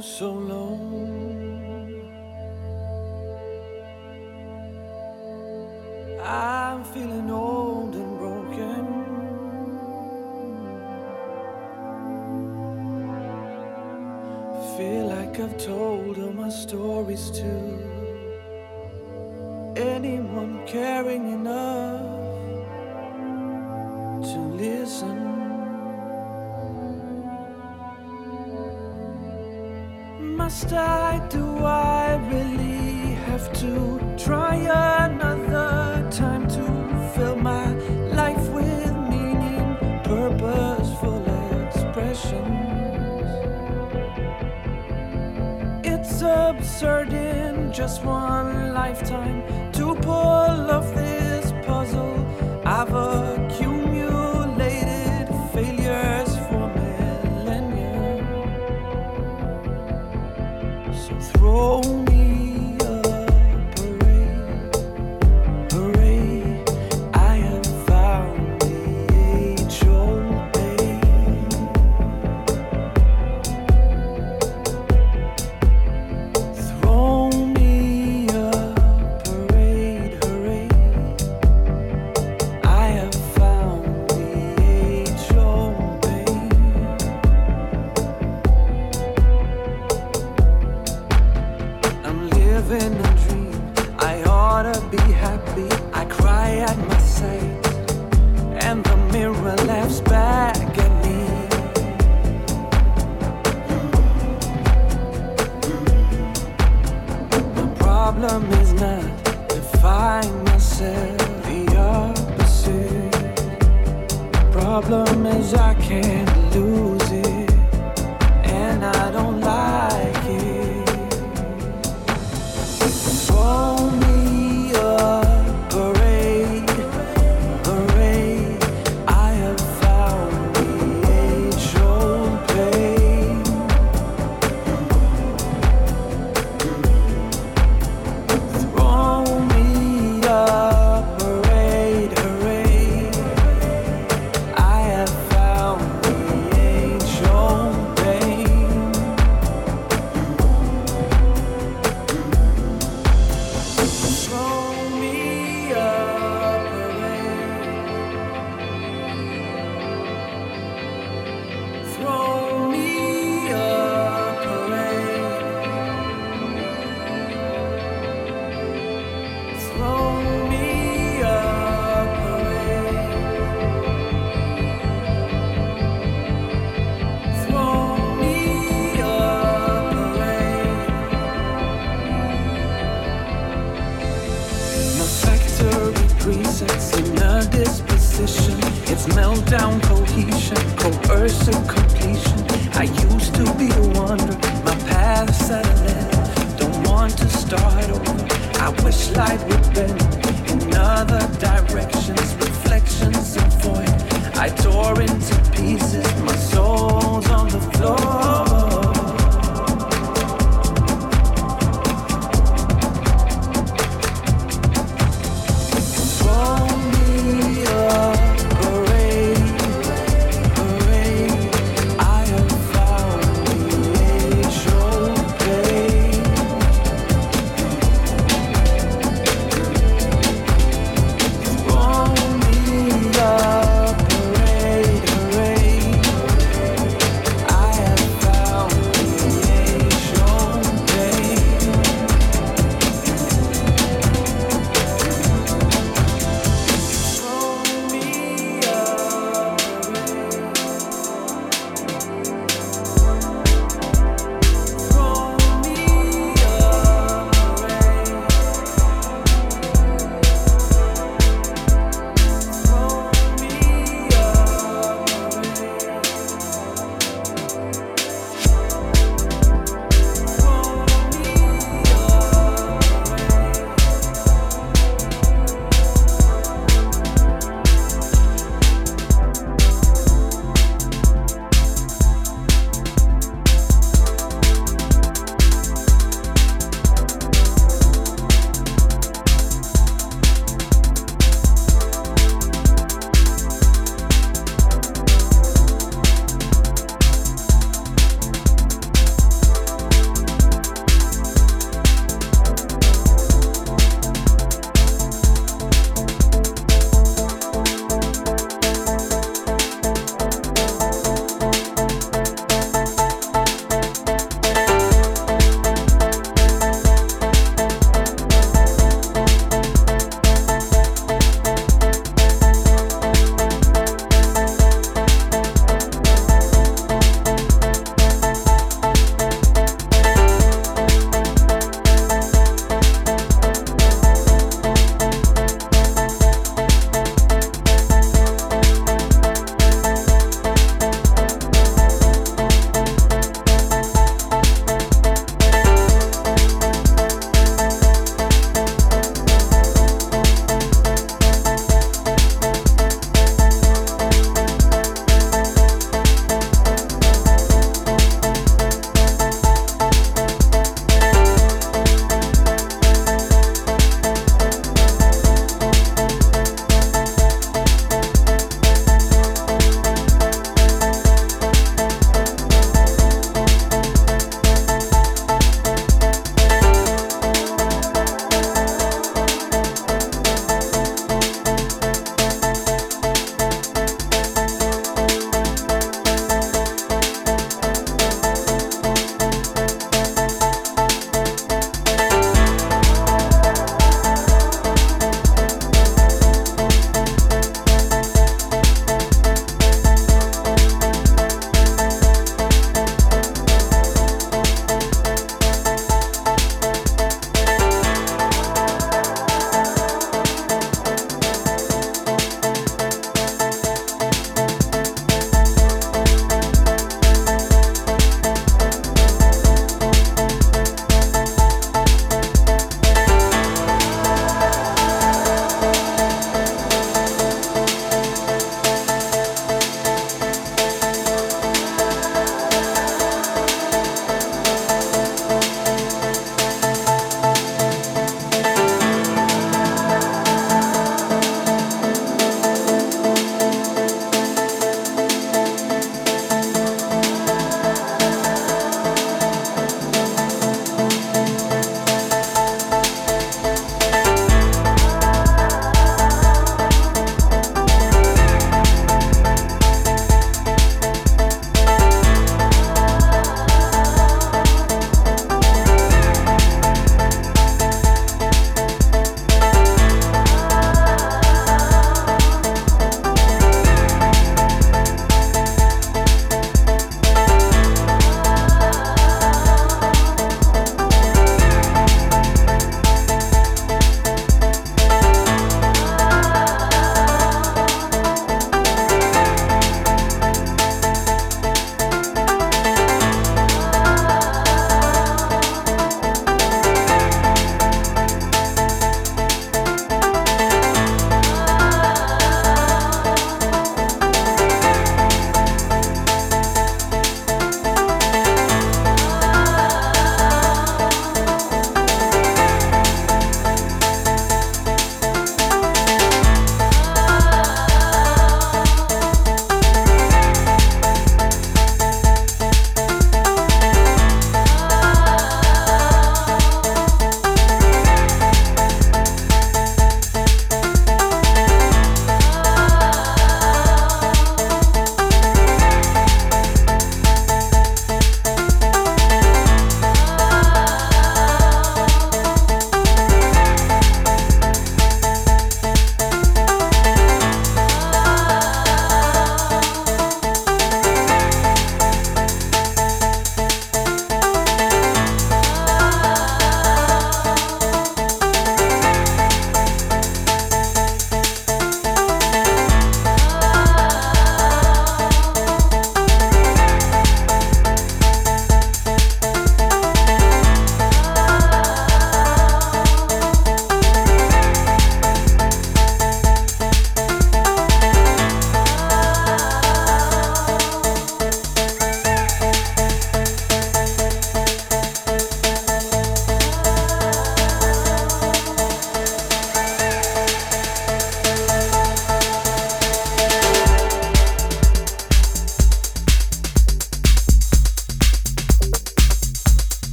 so long. I'm feeling old and broken. Feel like I've told all my stories to anyone caring enough to listen. must I do? I really have to try another time to fill my life with meaning, purposeful expressions. It's absurd in just one lifetime to pull off this.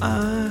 Promise.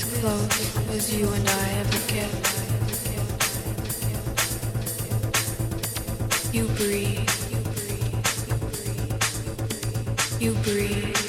as close as you and I ever get. You breathe. You breathe.